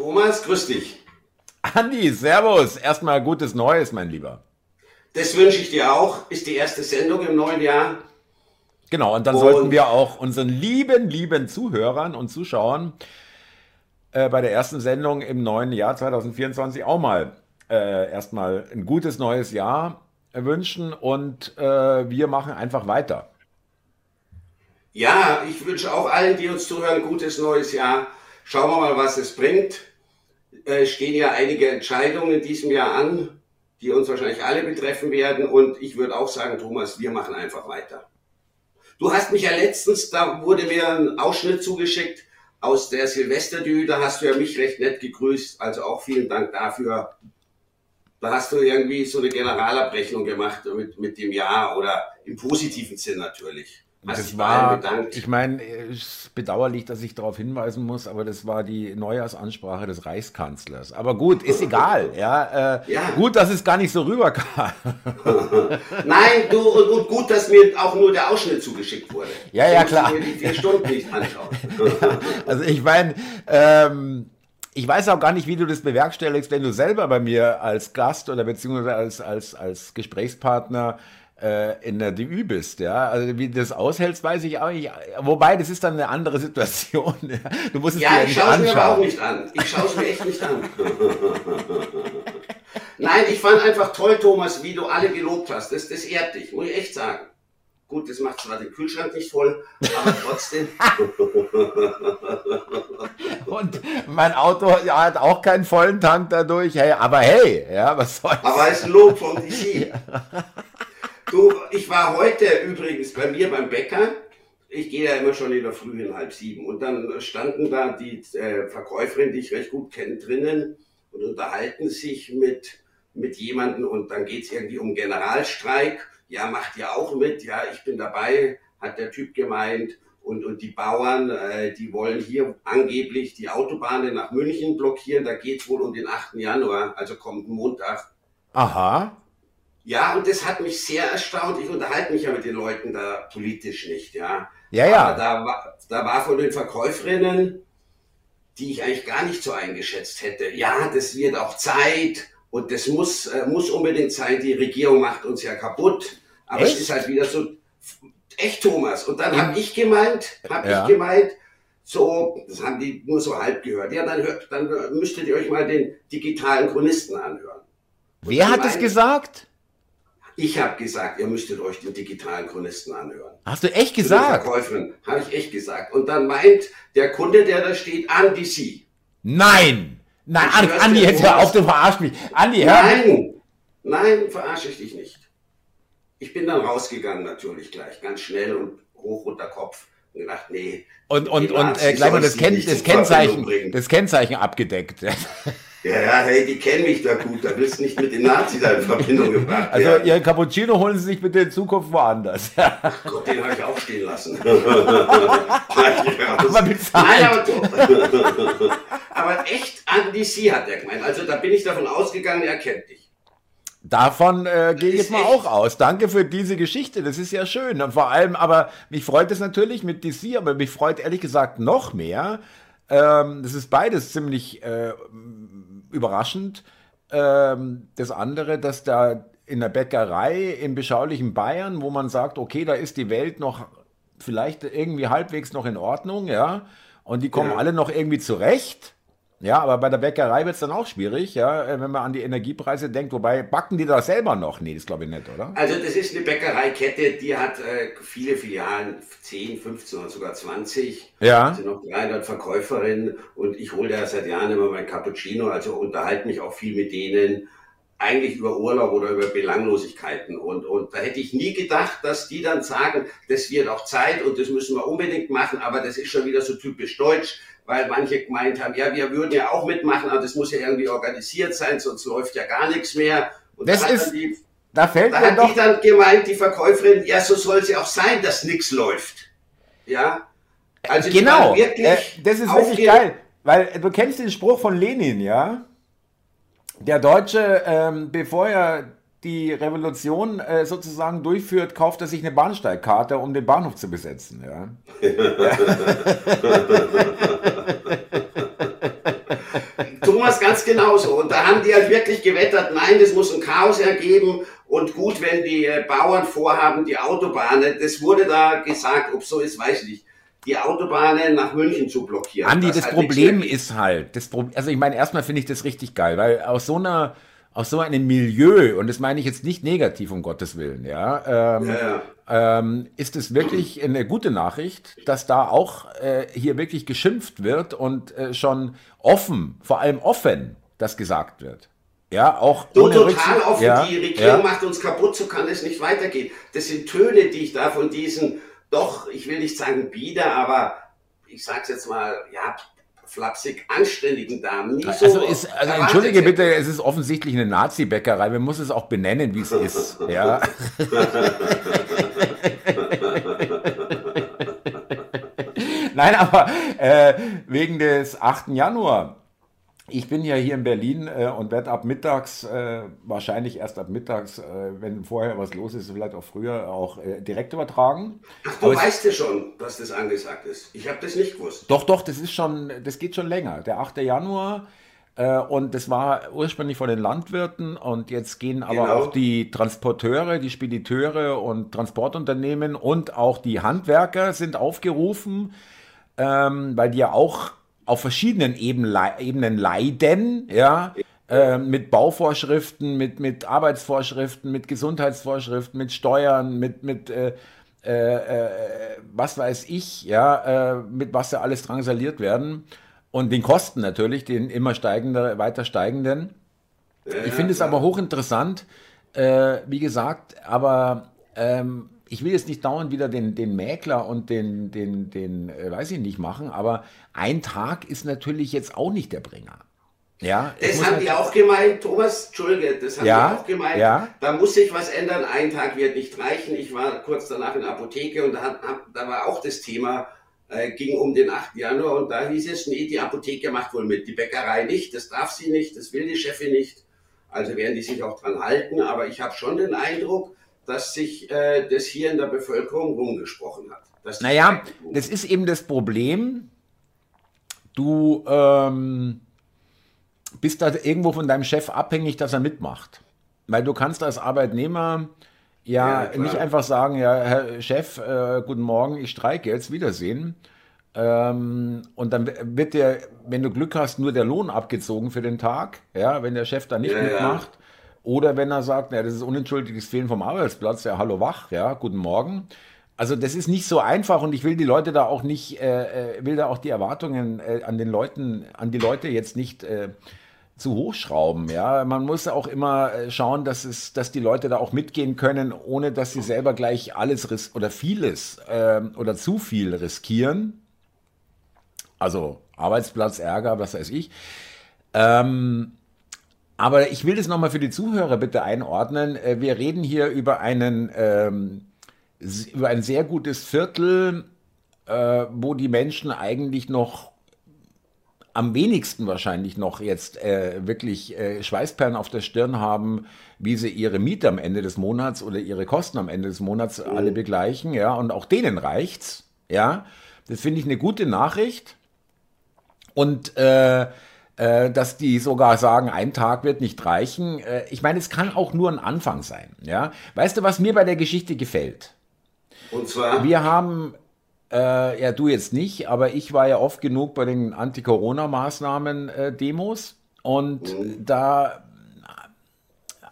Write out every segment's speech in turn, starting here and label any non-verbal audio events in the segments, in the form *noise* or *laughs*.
Thomas, grüß dich. Andi, Servus. Erstmal gutes Neues, mein Lieber. Das wünsche ich dir auch. Ist die erste Sendung im neuen Jahr. Genau, und dann und sollten wir auch unseren lieben, lieben Zuhörern und Zuschauern äh, bei der ersten Sendung im neuen Jahr 2024 auch mal äh, erstmal ein gutes neues Jahr wünschen und äh, wir machen einfach weiter. Ja, ich wünsche auch allen, die uns zuhören, gutes neues Jahr. Schauen wir mal, was es bringt. Äh, stehen ja einige Entscheidungen in diesem Jahr an, die uns wahrscheinlich alle betreffen werden. Und ich würde auch sagen, Thomas, wir machen einfach weiter. Du hast mich ja letztens, da wurde mir ein Ausschnitt zugeschickt aus der Silvesterdü, da hast du ja mich recht nett gegrüßt. Also auch vielen Dank dafür. Da hast du irgendwie so eine Generalabrechnung gemacht mit, mit dem Jahr oder im positiven Sinn natürlich. Das war, ich meine, es ist bedauerlich, dass ich darauf hinweisen muss, aber das war die Neujahrsansprache des Reichskanzlers. Aber gut, ist *laughs* egal. Ja, äh, ja. Gut, dass es gar nicht so rüberkam. *laughs* Nein, du, und gut, dass mir auch nur der Ausschnitt zugeschickt wurde. Ja, ja, klar. Ich mir die vier Stunden nicht *laughs* anschauen. ja, also ich meine, ähm, ich weiß auch gar nicht, wie du das bewerkstelligst, wenn du selber bei mir als Gast oder beziehungsweise als, als, als Gesprächspartner in der DÜ bist, ja. Also wie du das aushältst, weiß ich auch nicht. Wobei, das ist dann eine andere Situation. *laughs* Ja? Du musst es ja, dir ja ich schaue es mir aber auch nicht an. Ich schaue es mir echt nicht an. *laughs* Nein, ich fand einfach toll, Thomas, wie du alle gelobt hast. Das, das ehrt dich, muss ich echt sagen. Gut, das macht zwar den Kühlschrank nicht voll, aber trotzdem. *laughs* Und mein Auto hat auch keinen vollen Tank dadurch. Hey, aber hey, ja, was soll's? Aber es ist ein Lob von DC. Du, ich war heute übrigens bei mir beim Bäcker. Ich gehe ja immer schon in der Früh in halb sieben. Und dann standen da die äh, Verkäuferin, die ich recht gut kenne, drinnen und unterhalten sich mit, mit jemandem. Und dann geht es irgendwie um Generalstreik. Ja, macht ihr auch mit? Ja, ich bin dabei, hat der Typ gemeint. Und, und die Bauern, äh, die wollen hier angeblich die Autobahnen nach München blockieren. Da geht es wohl um den 8. Januar, also kommt Montag. Aha. Ja, und das hat mich sehr erstaunt. Ich unterhalte mich ja mit den Leuten da politisch nicht, ja. Ja, ja. Aber da war, da war von den Verkäuferinnen, die ich eigentlich gar nicht so eingeschätzt hätte. Ja, das wird auch Zeit und das muss, äh, muss unbedingt sein. Die Regierung macht uns ja kaputt. Aber echt? es ist halt wieder so, echt Thomas. Und dann habe ich gemeint, habe ja. ich gemeint, so, das haben die nur so halb gehört. Ja, dann hört, dann müsstet ihr euch mal den digitalen Chronisten anhören. Und Wer hat es gesagt? Ich habe gesagt, ihr müsstet euch den digitalen Chronisten anhören. Hast du echt gesagt? Verkäuferin, habe ich echt gesagt. Und dann meint der Kunde, der da steht, Andi Sie. Nein! Nein, Andi, Andi jetzt hör auf, du verarsch mich. Andi, hör Nein, nein, verarsche ich dich nicht. Ich bin dann rausgegangen natürlich gleich, ganz schnell und hoch unter Kopf und gedacht, nee. Und, und, und äh, gleich mal das, Ken das Kennzeichen, das Kennzeichen abgedeckt. *laughs* Ja, ja, hey, die kennen mich da gut, da wirst du nicht mit den Nazis in Verbindung gebracht. Also ja. Ihren Cappuccino holen Sie sich bitte in Zukunft woanders. Ach Gott, den habe ich auch stehen lassen. *laughs* aber bezahlt. aber, aber echt an DC hat er gemeint. Also da bin ich davon ausgegangen, er kennt dich. Davon äh, gehe ich jetzt mal auch aus. Danke für diese Geschichte, das ist ja schön. Und vor allem, aber mich freut es natürlich mit DC, aber mich freut ehrlich gesagt noch mehr. Ähm, das ist beides ziemlich äh, überraschend. Ähm, das andere, dass da in der Bäckerei im beschaulichen Bayern, wo man sagt, okay, da ist die Welt noch vielleicht irgendwie halbwegs noch in Ordnung, ja, und die kommen ja. alle noch irgendwie zurecht. Ja, aber bei der Bäckerei wird es dann auch schwierig, ja, äh, wenn man an die Energiepreise denkt. Wobei, backen die da selber noch? Nee, das glaube ich nicht, oder? Also das ist eine Bäckereikette, die hat äh, viele Filialen, 10, 15 oder sogar 20. Ja. Es sind noch 300 Verkäuferinnen und ich hole ja seit Jahren immer mein Cappuccino, also unterhalte mich auch viel mit denen, eigentlich über Urlaub oder über Belanglosigkeiten. Und, und da hätte ich nie gedacht, dass die dann sagen, das wird auch Zeit und das müssen wir unbedingt machen, aber das ist schon wieder so typisch deutsch weil manche gemeint haben, ja, wir würden ja auch mitmachen, aber das muss ja irgendwie organisiert sein, sonst läuft ja gar nichts mehr. Und das da ist, die, da fällt da mir hat doch die dann gemeint, die Verkäuferin, ja, so soll es ja auch sein, dass nichts läuft. Ja. Also genau, äh, das ist wirklich geil, weil du kennst den Spruch von Lenin, ja? Der Deutsche, ähm, bevor er die Revolution äh, sozusagen durchführt, kauft er sich eine Bahnsteigkarte, um den Bahnhof zu besetzen. Ja. *laughs* Thomas ganz genauso. Und da haben die halt wirklich gewettert, nein, das muss ein Chaos ergeben und gut, wenn die äh, Bauern vorhaben, die Autobahnen, das wurde da gesagt, ob so ist, weiß ich nicht, die Autobahnen nach München zu blockieren. Andi, das, das halt Problem ist halt, das Pro also ich meine, erstmal finde ich das richtig geil, weil aus so einer aus so einem Milieu, und das meine ich jetzt nicht negativ, um Gottes Willen, ja, ähm, ja. Ähm, ist es wirklich eine gute Nachricht, dass da auch äh, hier wirklich geschimpft wird und äh, schon offen, vor allem offen, das gesagt wird. Ja, auch so total offen, ja, die Regierung ja. macht uns kaputt, so kann es nicht weitergehen. Das sind Töne, die ich da von diesen, doch, ich will nicht sagen bieder, aber ich sag's jetzt mal, ja, flapsig anständigen Damen nie also so. Ist, also entschuldige bitte, es ist offensichtlich eine Nazi-Bäckerei. Wir müssen es auch benennen, wie es ist. *laughs* Ja. *laughs* Nein, aber äh, wegen des 8. Januar ich bin ja hier in Berlin äh, und werde ab mittags, äh, wahrscheinlich erst ab mittags, äh, wenn vorher was los ist, vielleicht auch früher, auch äh, direkt übertragen. Ach, du Aber weißt ja schon, dass das angesagt ist. Ich habe das nicht gewusst. Doch, doch, das ist schon, das geht schon länger. Der 8. Januar äh, und das war ursprünglich von den Landwirten und jetzt gehen aber genau. auch die Transporteure, die Spediteure und Transportunternehmen und auch die Handwerker sind aufgerufen, ähm, weil die ja auch auf verschiedenen Ebenen leiden, ja, äh, mit Bauvorschriften, mit, mit Arbeitsvorschriften, mit Gesundheitsvorschriften, mit Steuern, mit, mit äh, äh, äh was weiß ich, ja, äh, mit was da alles drangsaliert werden und den Kosten natürlich, den immer steigenden, weiter steigenden. ich finde es aber hochinteressant, äh, wie gesagt, aber ähm, ich will jetzt nicht dauernd wieder den, den Mäkler und den, den, den, äh, weiß ich nicht, machen, aber ein Tag ist natürlich jetzt auch nicht der Bringer. Ja, das haben halt die auch gemeint, Thomas, Entschuldige, das haben ja, die auch gemeint. Ja. Da muss sich was ändern, ein Tag wird nicht reichen. Ich war kurz danach in der Apotheke und da, hat, da war auch das Thema, äh, ging um den 8. Januar und da hieß es, nee, die Apotheke macht wohl mit, die Bäckerei nicht, das darf sie nicht, das will die Chefin nicht. Also werden die sich auch dran halten, aber ich habe schon den Eindruck, dass sich äh, das hier in der Bevölkerung rumgesprochen hat. naja, das ist eben das Problem. Du ähm, bist da irgendwo von deinem Chef abhängig, dass er mitmacht. Weil du kannst als Arbeitnehmer ja, ja nicht einfach sagen, ja, Herr Chef, äh, guten Morgen, ich streike jetzt, Wiedersehen. Ähm, und dann wird dir, wenn du Glück hast, nur der Lohn abgezogen für den Tag, ja, wenn der Chef da nicht ja, mitmacht. Ja. Oder wenn er sagt, ja, das ist unentschuldigtes Fehlen vom Arbeitsplatz, ja, hallo wach, ja, guten Morgen. Also das ist nicht so einfach und ich will die Leute da auch nicht, äh, äh, will da auch die Erwartungen äh, an den Leuten, an die Leute jetzt nicht äh, zu hochschrauben. Ja, man muss auch immer äh, schauen, dass es, dass die Leute da auch mitgehen können, ohne dass sie selber gleich alles oder vieles äh, oder zu viel riskieren. Also Arbeitsplatz, Ärger, was weiß ich. Ähm, aber ich will das nochmal für die Zuhörer bitte einordnen. Äh, wir reden hier über einen, ähm, über ein sehr gutes Viertel, äh, wo die Menschen eigentlich noch am wenigsten wahrscheinlich noch jetzt äh, wirklich äh, Schweißperlen auf der Stirn haben, wie sie ihre Miete am Ende des Monats oder ihre Kosten am Ende des Monats mhm. alle begleichen, ja, und auch denen reicht's, ja. Das finde ich eine gute Nachricht. Und äh, äh, dass die sogar sagen, ein Tag wird nicht reichen. Äh, ich meine, es kann auch nur ein Anfang sein. Ja? Weißt du, was mir bei der Geschichte gefällt? Und zwar? Wir haben, äh, ja du jetzt nicht, aber ich war ja oft genug bei den Anti-Corona-Maßnahmen-Demos äh, und mhm. da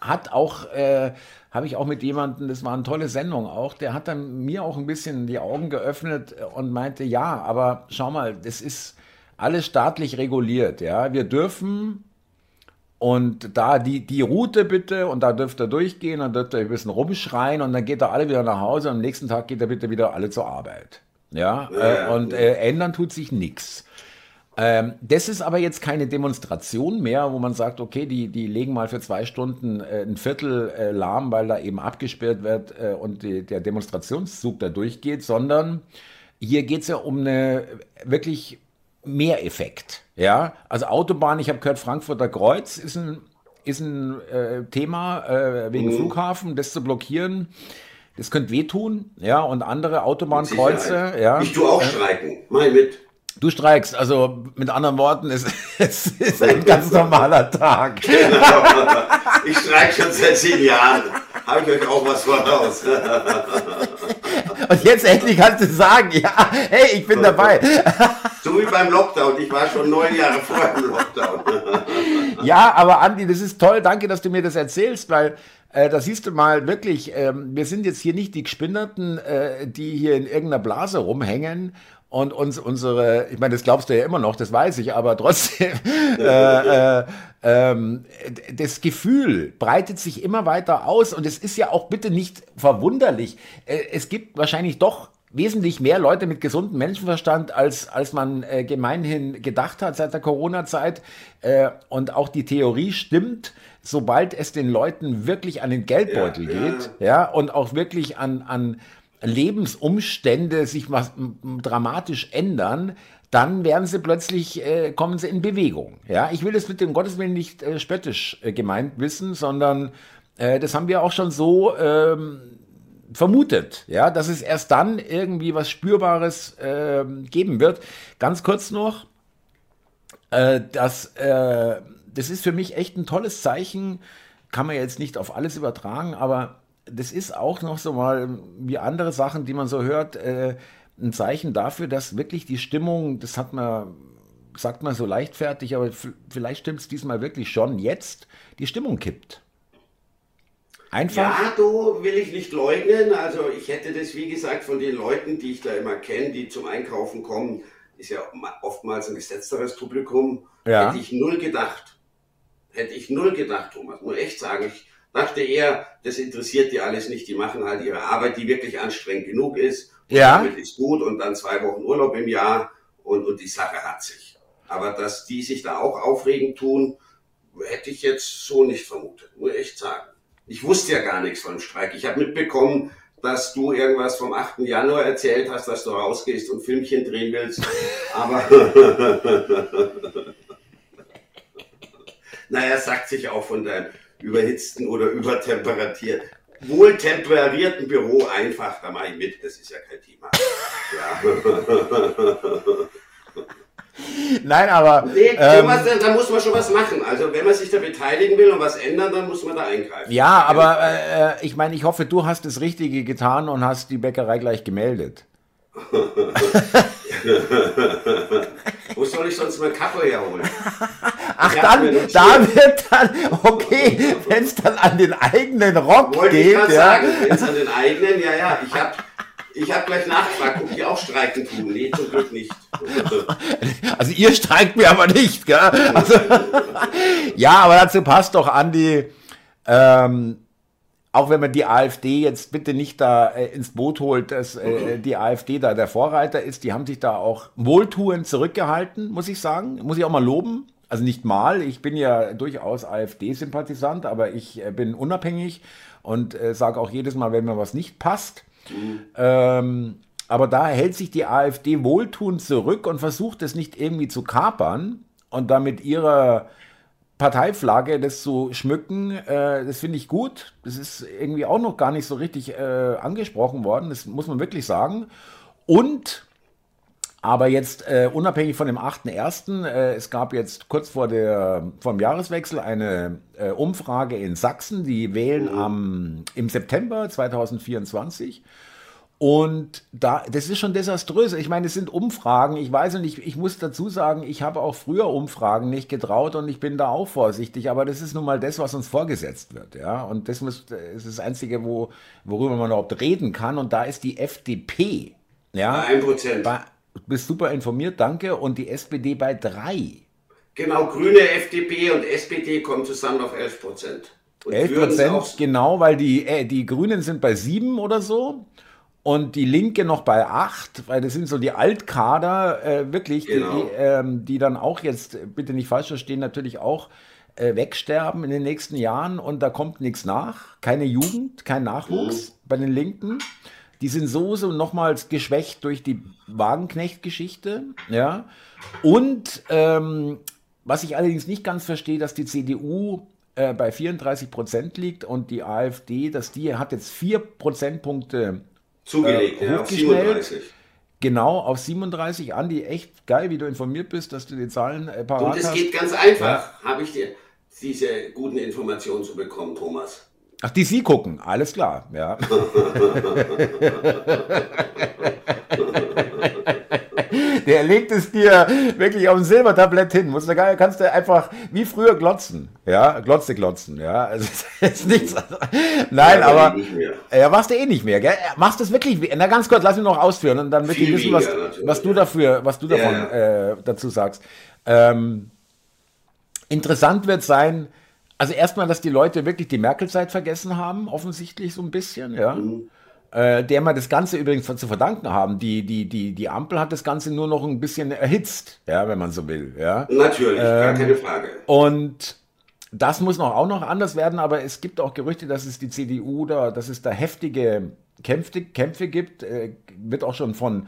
hat auch, äh, habe ich auch mit jemandem, das war eine tolle Sendung auch, der hat dann mir auch ein bisschen die Augen geöffnet und meinte, ja, aber schau mal, das ist alles staatlich reguliert. Ja, wir dürfen und da die, die Route bitte und da dürft ihr durchgehen, dann dürft ihr ein bisschen rumschreien und dann geht ihr alle wieder nach Hause und am nächsten Tag geht ihr bitte wieder alle zur Arbeit. Ja, ja äh, und äh, ändern tut sich nichts. Ähm, das ist aber jetzt keine Demonstration mehr, wo man sagt, okay, die, die legen mal für zwei Stunden äh, ein Viertel äh, lahm, weil da eben abgesperrt wird äh, und die, der Demonstrationszug da durchgeht, sondern hier geht es ja um eine wirklich Mehreffekt. Ja, also Autobahn, ich habe gehört, Frankfurter Kreuz ist ein, ist ein äh, Thema äh, wegen mhm. Flughafen, das zu blockieren. Das könnte wehtun, ja, und andere Autobahnkreuze, ja. Ich tue auch streiken, mal mit. Du streikst, also mit anderen Worten, es, *laughs* es ist ein ganz normaler Tag. Ich streike schon seit zehn Jahren. Habe ich euch auch was voraus. Und jetzt endlich kannst du sagen, ja, hey, ich bin dabei. So wie beim Lockdown. Ich war schon neun Jahre vor dem Lockdown. Ja, aber Andi, das ist toll. Danke, dass du mir das erzählst, weil äh, da siehst du mal wirklich, äh, wir sind jetzt hier nicht die Gespinnerten, äh, die hier in irgendeiner Blase rumhängen und uns unsere, ich meine, das glaubst du ja immer noch, das weiß ich, aber trotzdem, *laughs* äh, äh, ähm, das Gefühl breitet sich immer weiter aus und es ist ja auch bitte nicht verwunderlich. Äh, es gibt wahrscheinlich doch wesentlich mehr Leute mit gesundem Menschenverstand, als, als man äh, gemeinhin gedacht hat seit der Corona-Zeit. Äh, und auch die Theorie stimmt, sobald es den Leuten wirklich an den Geldbeutel ja, geht, ja. ja, und auch wirklich an, an Lebensumstände sich dramatisch ändern, dann werden sie plötzlich, äh, kommen sie in Bewegung. Ja, ich will das mit dem Gotteswillen nicht äh, spöttisch äh, gemeint wissen, sondern äh, das haben wir auch schon so ähm, vermutet, ja, dass es erst dann irgendwie was Spürbares äh, geben wird. Ganz kurz noch, äh, dass äh, das ist für mich echt ein tolles Zeichen, kann man jetzt nicht auf alles übertragen, aber das ist auch noch so mal wie andere Sachen, die man so hört, äh, ein Zeichen dafür, dass wirklich die Stimmung, das hat man, sagt man so leichtfertig, aber vielleicht stimmt es diesmal wirklich schon, jetzt die Stimmung kippt. Einfach. Ja, du will ich nicht leugnen. Also ich hätte das, wie gesagt, von den Leuten, die ich da immer kenne, die zum Einkaufen kommen, ist ja oftmals ein gesetzteres Publikum, ja. hätte ich null gedacht. Hätte ich null gedacht, Thomas. Muss echt sagen, ich dachte eher, das interessiert die alles nicht. Die machen halt ihre Arbeit, die wirklich anstrengend genug ist. Ja. Damit ist gut und dann zwei Wochen Urlaub im Jahr und, und die Sache hat sich. Aber dass die sich da auch aufregen tun, hätte ich jetzt so nicht vermutet. Muss echt sagen. Ich wusste ja gar nichts vom Streik. Ich habe mitbekommen, dass du irgendwas vom 8. Januar erzählt hast, dass du rausgehst und Filmchen drehen willst. *laughs* Aber *laughs* naja, sagt sich auch von deinem überhitzten oder übertemperatiert, wohltemperierten Büro einfach, da mache ich mit, das ist ja kein Thema. Ja. *laughs* Nein, aber. Nee, ähm, was, da muss man schon was machen. Also, wenn man sich da beteiligen will und was ändern, dann muss man da eingreifen. Ja, aber äh, ich meine, ich hoffe, du hast das Richtige getan und hast die Bäckerei gleich gemeldet. *laughs* Wo soll ich sonst mein Kaffee herholen? *laughs* Ach, dann, da wird dann, okay, wenn es dann an den eigenen Rock Wollte geht. Wollte ich ja. sagen, wenn es an den eigenen, ja, ja, ich habe ich habe gleich nachgefragt, ob die auch streiken tun. Nee, zum Glück nicht. Also ihr streikt mir aber nicht, gell? Also, *laughs* ja, aber dazu passt doch, Andi, ähm, auch wenn man die AfD jetzt bitte nicht da äh, ins Boot holt, dass äh, die AfD da der Vorreiter ist, die haben sich da auch wohltuend zurückgehalten, muss ich sagen. Muss ich auch mal loben. Also nicht mal, ich bin ja durchaus AfD-Sympathisant, aber ich äh, bin unabhängig und äh, sage auch jedes Mal, wenn mir was nicht passt, Mhm. Ähm, aber da hält sich die AfD wohltuend zurück und versucht es nicht irgendwie zu kapern und damit ihrer Parteiflagge das zu schmücken, äh, das finde ich gut. Das ist irgendwie auch noch gar nicht so richtig äh, angesprochen worden, das muss man wirklich sagen. Und aber jetzt äh, unabhängig von dem 8.1., äh, es gab jetzt kurz vor der, vom Jahreswechsel eine äh, Umfrage in Sachsen, die wählen mhm. am, im September 2024. Und da, das ist schon desaströs. Ich meine, es sind Umfragen. Ich weiß nicht, ich muss dazu sagen, ich habe auch früher Umfragen nicht getraut und ich bin da auch vorsichtig. Aber das ist nun mal das, was uns vorgesetzt wird. Ja, und das, muss, ist das Einzige, wo, worüber man überhaupt reden kann. Und da ist die FDP. Ja, ein Prozent. Du bist super informiert, danke. Und die SPD bei drei. Genau, Grüne, FDP und SPD kommen zusammen auf 11 Prozent. 11 Prozent, genau, weil die, äh, die Grünen sind bei sieben oder so und die Linke noch bei acht, weil das sind so die Altkader, äh, wirklich, genau. die, ähm, die dann auch jetzt, bitte nicht falsch verstehen, natürlich auch äh, wegsterben in den nächsten Jahren und da kommt nichts nach. Keine Jugend, kein Nachwuchs mhm. bei den Linken. Die sind so, so nochmals geschwächt durch die Wagenknecht-Geschichte. Ja. Und ähm, was ich allerdings nicht ganz verstehe, dass die CDU äh, bei 34 Prozent liegt und die AfD, dass die hat jetzt vier Prozentpunkte zugelegt, äh, hochgeschnellt. Ja, genau auf 37. Andi, echt geil, wie du informiert bist, dass du die Zahlen äh, parat Und es geht ganz einfach, ja. habe ich dir diese guten Informationen zu bekommen, Thomas. Ach, die Sie gucken, alles klar, ja. Der legt es dir wirklich auf ein Silbertablett hin. Musst du, kannst du einfach wie früher glotzen. Ja, glotze glotzen. Ja, also ist nichts. Nein, ja, aber. Ja, machst du eh nicht mehr, gell? Machst du es wirklich. Na, ganz kurz, lass mich noch ausführen und dann wirklich wissen, was, was du dafür, was du davon ja. äh, dazu sagst. Ähm, interessant wird sein, also erstmal, dass die Leute wirklich die Merkel-Zeit vergessen haben, offensichtlich so ein bisschen, ja. Mhm. Äh, der wir das Ganze übrigens zu verdanken haben. Die, die, die, die Ampel hat das Ganze nur noch ein bisschen erhitzt, ja, wenn man so will. Ja. Natürlich, ähm, gar keine Frage. Und das muss noch auch noch anders werden, aber es gibt auch Gerüchte, dass es die CDU da, dass es da heftige Kämpfe, Kämpfe gibt, äh, wird auch schon von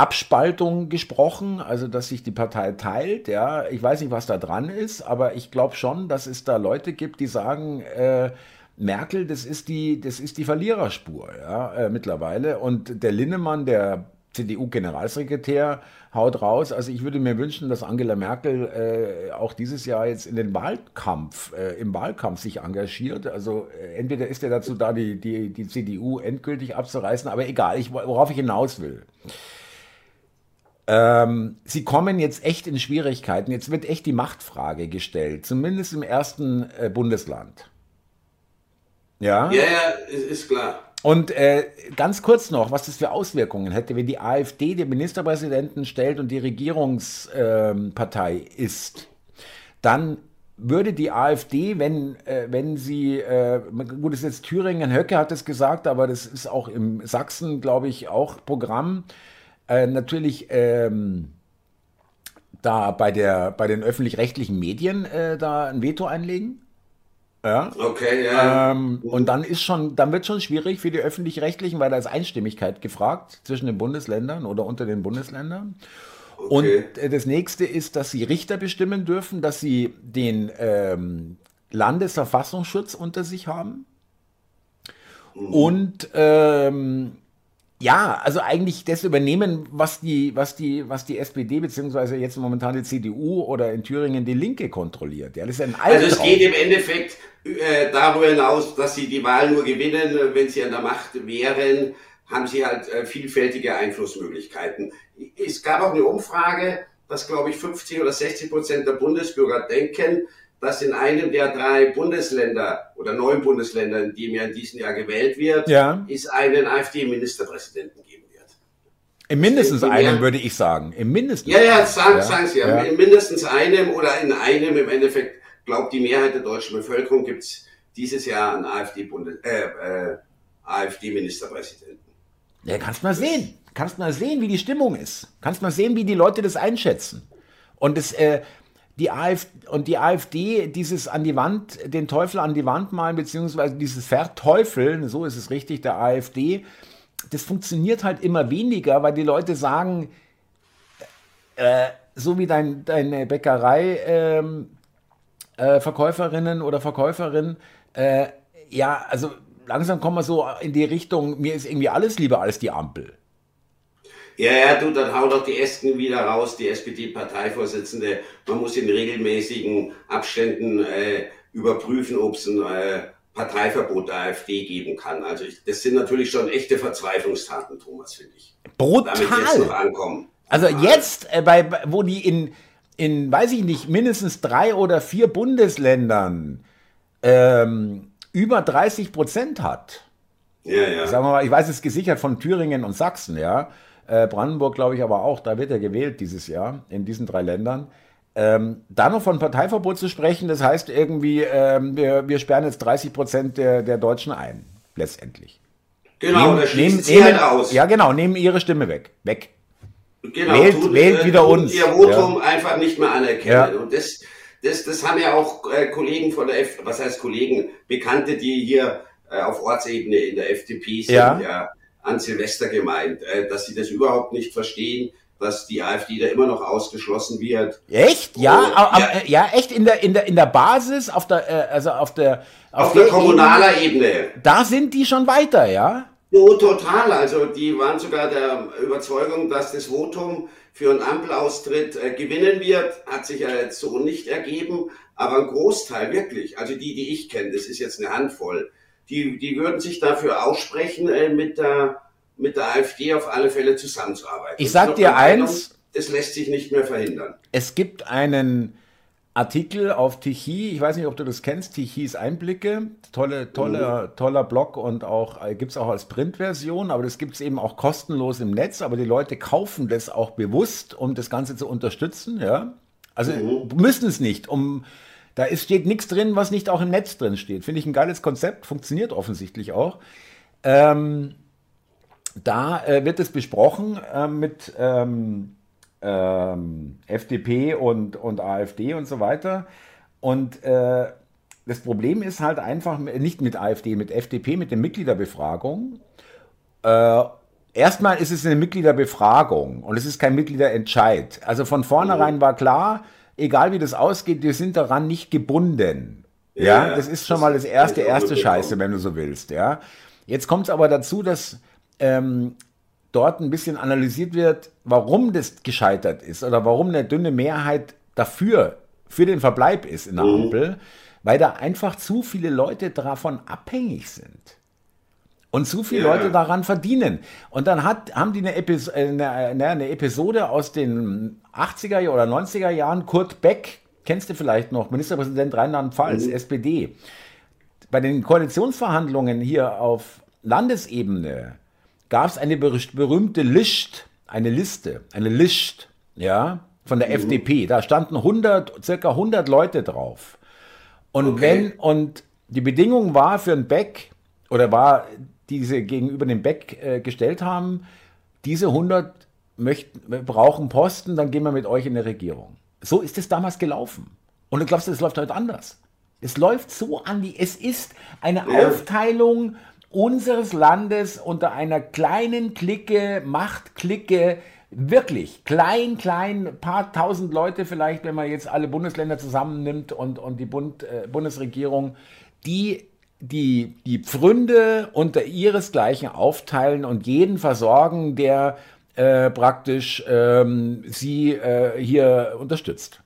Abspaltung gesprochen, also dass sich die Partei teilt. Ja, ich weiß nicht, was da dran ist, aber ich glaube schon, dass es da Leute gibt, die sagen, äh, Merkel, das ist die, das ist die Verliererspur ja, äh, mittlerweile. Und der Linnemann, der CDU-Generalsekretär, haut raus. Also ich würde mir wünschen, dass Angela Merkel äh, auch dieses Jahr jetzt in den Wahlkampf, äh, im Wahlkampf sich engagiert. Also äh, entweder ist er dazu da, die, die, die CDU endgültig abzureißen, aber egal, ich, worauf ich hinaus will. Ähm, sie kommen jetzt echt in Schwierigkeiten. Jetzt wird echt die Machtfrage gestellt, zumindest im ersten äh, Bundesland. Ja, ja, ja ist klar. Und äh, ganz kurz noch, was das für Auswirkungen hätte, wenn die AfD den Ministerpräsidenten stellt und die Regierungspartei äh, ist, dann würde die AfD, wenn, äh, wenn sie, äh, gut, das ist jetzt Thüringen, Höcke hat es gesagt, aber das ist auch im Sachsen, glaube ich, auch Programm, äh, natürlich ähm, da bei, der, bei den öffentlich-rechtlichen Medien äh, da ein Veto einlegen. Ja. Okay, ja. Ähm, und dann ist schon, dann wird schon schwierig für die öffentlich-rechtlichen, weil da ist Einstimmigkeit gefragt zwischen den Bundesländern oder unter den Bundesländern. Okay. Und äh, das nächste ist, dass sie Richter bestimmen dürfen, dass sie den ähm, Landesverfassungsschutz unter sich haben. Mhm. Und ähm, ja, also eigentlich das übernehmen, was die, was die, was die SPD beziehungsweise jetzt momentan die CDU oder in Thüringen die Linke kontrolliert. Ja, das ist ein Also es geht im Endeffekt äh, darüber hinaus, dass sie die Wahl nur gewinnen, wenn sie an der Macht wären, haben sie halt äh, vielfältige Einflussmöglichkeiten. Es gab auch eine Umfrage, dass glaube ich 50 oder 60 Prozent der Bundesbürger denken, dass in einem der drei Bundesländer oder neun Bundesländer, in dem ja in diesem Jahr gewählt wird, ja. es einen AfD-Ministerpräsidenten geben wird. Im mindestens einem, würde ich sagen. Im mindestens. Ja, ja, sagen, ja. sagen Sie. Ja. In mindestens einem oder in einem im Endeffekt glaubt die Mehrheit der deutschen Bevölkerung gibt es dieses Jahr einen AfD-Ministerpräsidenten. Äh, äh, AfD ja, kannst mal sehen. Kannst mal sehen, wie die Stimmung ist. Kannst mal sehen, wie die Leute das einschätzen. Und das, äh, die AfD, und die AfD, dieses an die Wand, den Teufel an die Wand malen, beziehungsweise dieses Verteufeln, so ist es richtig, der AfD, das funktioniert halt immer weniger, weil die Leute sagen, äh, so wie dein, deine Bäckerei, ähm, äh, Verkäuferinnen oder Verkäuferin, äh, ja, also langsam kommen wir so in die Richtung, mir ist irgendwie alles lieber als die Ampel. Ja, ja, du, dann hau doch die Esken wieder raus, die SPD-Parteivorsitzende. Man muss in regelmäßigen Abständen äh, überprüfen, ob es ein äh, Parteiverbot der AfD geben kann. Also ich, das sind natürlich schon echte Verzweiflungstaten, Thomas, finde ich. Brutal. Damit jetzt noch ankommen. Also jetzt, äh, bei, wo die in, in, weiß ich nicht, mindestens drei oder vier Bundesländern ähm, über 30 Prozent hat. Ja, ja. Sagen wir mal, ich weiß es gesichert von Thüringen und Sachsen, ja. Äh, Brandenburg, glaube ich, aber auch, da wird er gewählt dieses Jahr, in diesen drei Ländern. Ähm, da noch von Parteiverbot zu sprechen, das heißt irgendwie, ähm, wir, wir sperren jetzt 30 Prozent der, der Deutschen ein, letztendlich. Genau, nehmen, nehmen, sie halt aus. Ja, genau, nehmen ihre Stimme weg. Weg. Genau, wählt, tut, wählt äh, wieder uns. Ihr Votum ja. einfach nicht mehr anerkennen. Ja. Und das, das, das haben ja auch äh, Kollegen von der F, was heißt Kollegen, Bekannte, die hier äh, auf Ortsebene in der FDP sind, ja, ja an Silvester gemeint, äh, dass sie das überhaupt nicht verstehen, dass die AfD da immer noch ausgeschlossen wird. Echt? Ja, oh, aber, ja. ja, echt in der in der in der Basis auf der äh, also auf der auf, auf der, der kommunaler Ebene, Ebene, Da sind die schon weiter, ja? So, total. Also die waren sogar der Überzeugung, dass das Votum für einen Ampelaustritt äh, gewinnen wird. Hat sich ja jetzt so nicht ergeben, aber ein Großteil wirklich, also die, die ich kenne, das ist jetzt eine Handvoll, die, die würden sich dafür aussprechen, äh, mit, der, mit der AfD auf alle Fälle zusammenzuarbeiten. Ich sag dir eins. Das lässt sich nicht mehr verhindern. Es gibt einen Artikel auf Tichy, ich weiß nicht, ob du das kennst, Tichys Einblicke, tolle, tolle, mhm. toller Blog und auch äh, gibt es auch als Printversion, aber das gibt es eben auch kostenlos im Netz, aber die Leute kaufen das auch bewusst, um das Ganze zu unterstützen, ja. Also mhm. müssen es nicht, um da ist, steht nichts drin, was nicht auch im Netz drin steht. Finde ich ein geiles Konzept, funktioniert offensichtlich auch. Ähm, da äh, wird es besprochen äh, mit ähm, ähm, FDP und, und AfD und so weiter. Und äh, das Problem ist halt einfach nicht mit AfD, mit FDP, mit der Mitgliederbefragung. Äh, erstmal ist es eine Mitgliederbefragung und es ist kein Mitgliederentscheid. Also von vornherein war klar, egal wie das ausgeht, wir sind daran nicht gebunden. Ja, ja das ist schon das mal das erste, erste Scheiße, wenn du so willst. Ja, jetzt kommt es aber dazu, dass ähm, dort ein bisschen analysiert wird, warum das gescheitert ist oder warum eine dünne Mehrheit dafür, für den Verbleib ist in der mhm. Ampel, weil da einfach zu viele Leute davon abhängig sind. Und zu viele ja. Leute daran verdienen. Und dann hat, haben die eine, Epis äh, eine, eine, Episode aus den 80er oder 90er Jahren. Kurt Beck, kennst du vielleicht noch, Ministerpräsident Rheinland-Pfalz, mhm. SPD. Bei den Koalitionsverhandlungen hier auf Landesebene gab es eine berühmte List, eine Liste, eine List, ja, von der mhm. FDP. Da standen 100, circa 100 Leute drauf. Und okay. wenn, und die Bedingung war für ein Beck, oder war, die sie gegenüber dem Beck äh, gestellt haben, diese 100 möchten, brauchen Posten, dann gehen wir mit euch in eine Regierung. So ist es damals gelaufen. Und du glaubst, es läuft heute anders. Es läuft so an die, es ist eine ja. Aufteilung unseres Landes unter einer kleinen Clique, Machtklicke, wirklich klein, klein, paar tausend Leute vielleicht, wenn man jetzt alle Bundesländer zusammennimmt und, und die Bund, äh, Bundesregierung, die die, die Pfründe unter ihresgleichen aufteilen und jeden versorgen, der äh, praktisch ähm, sie äh, hier unterstützt.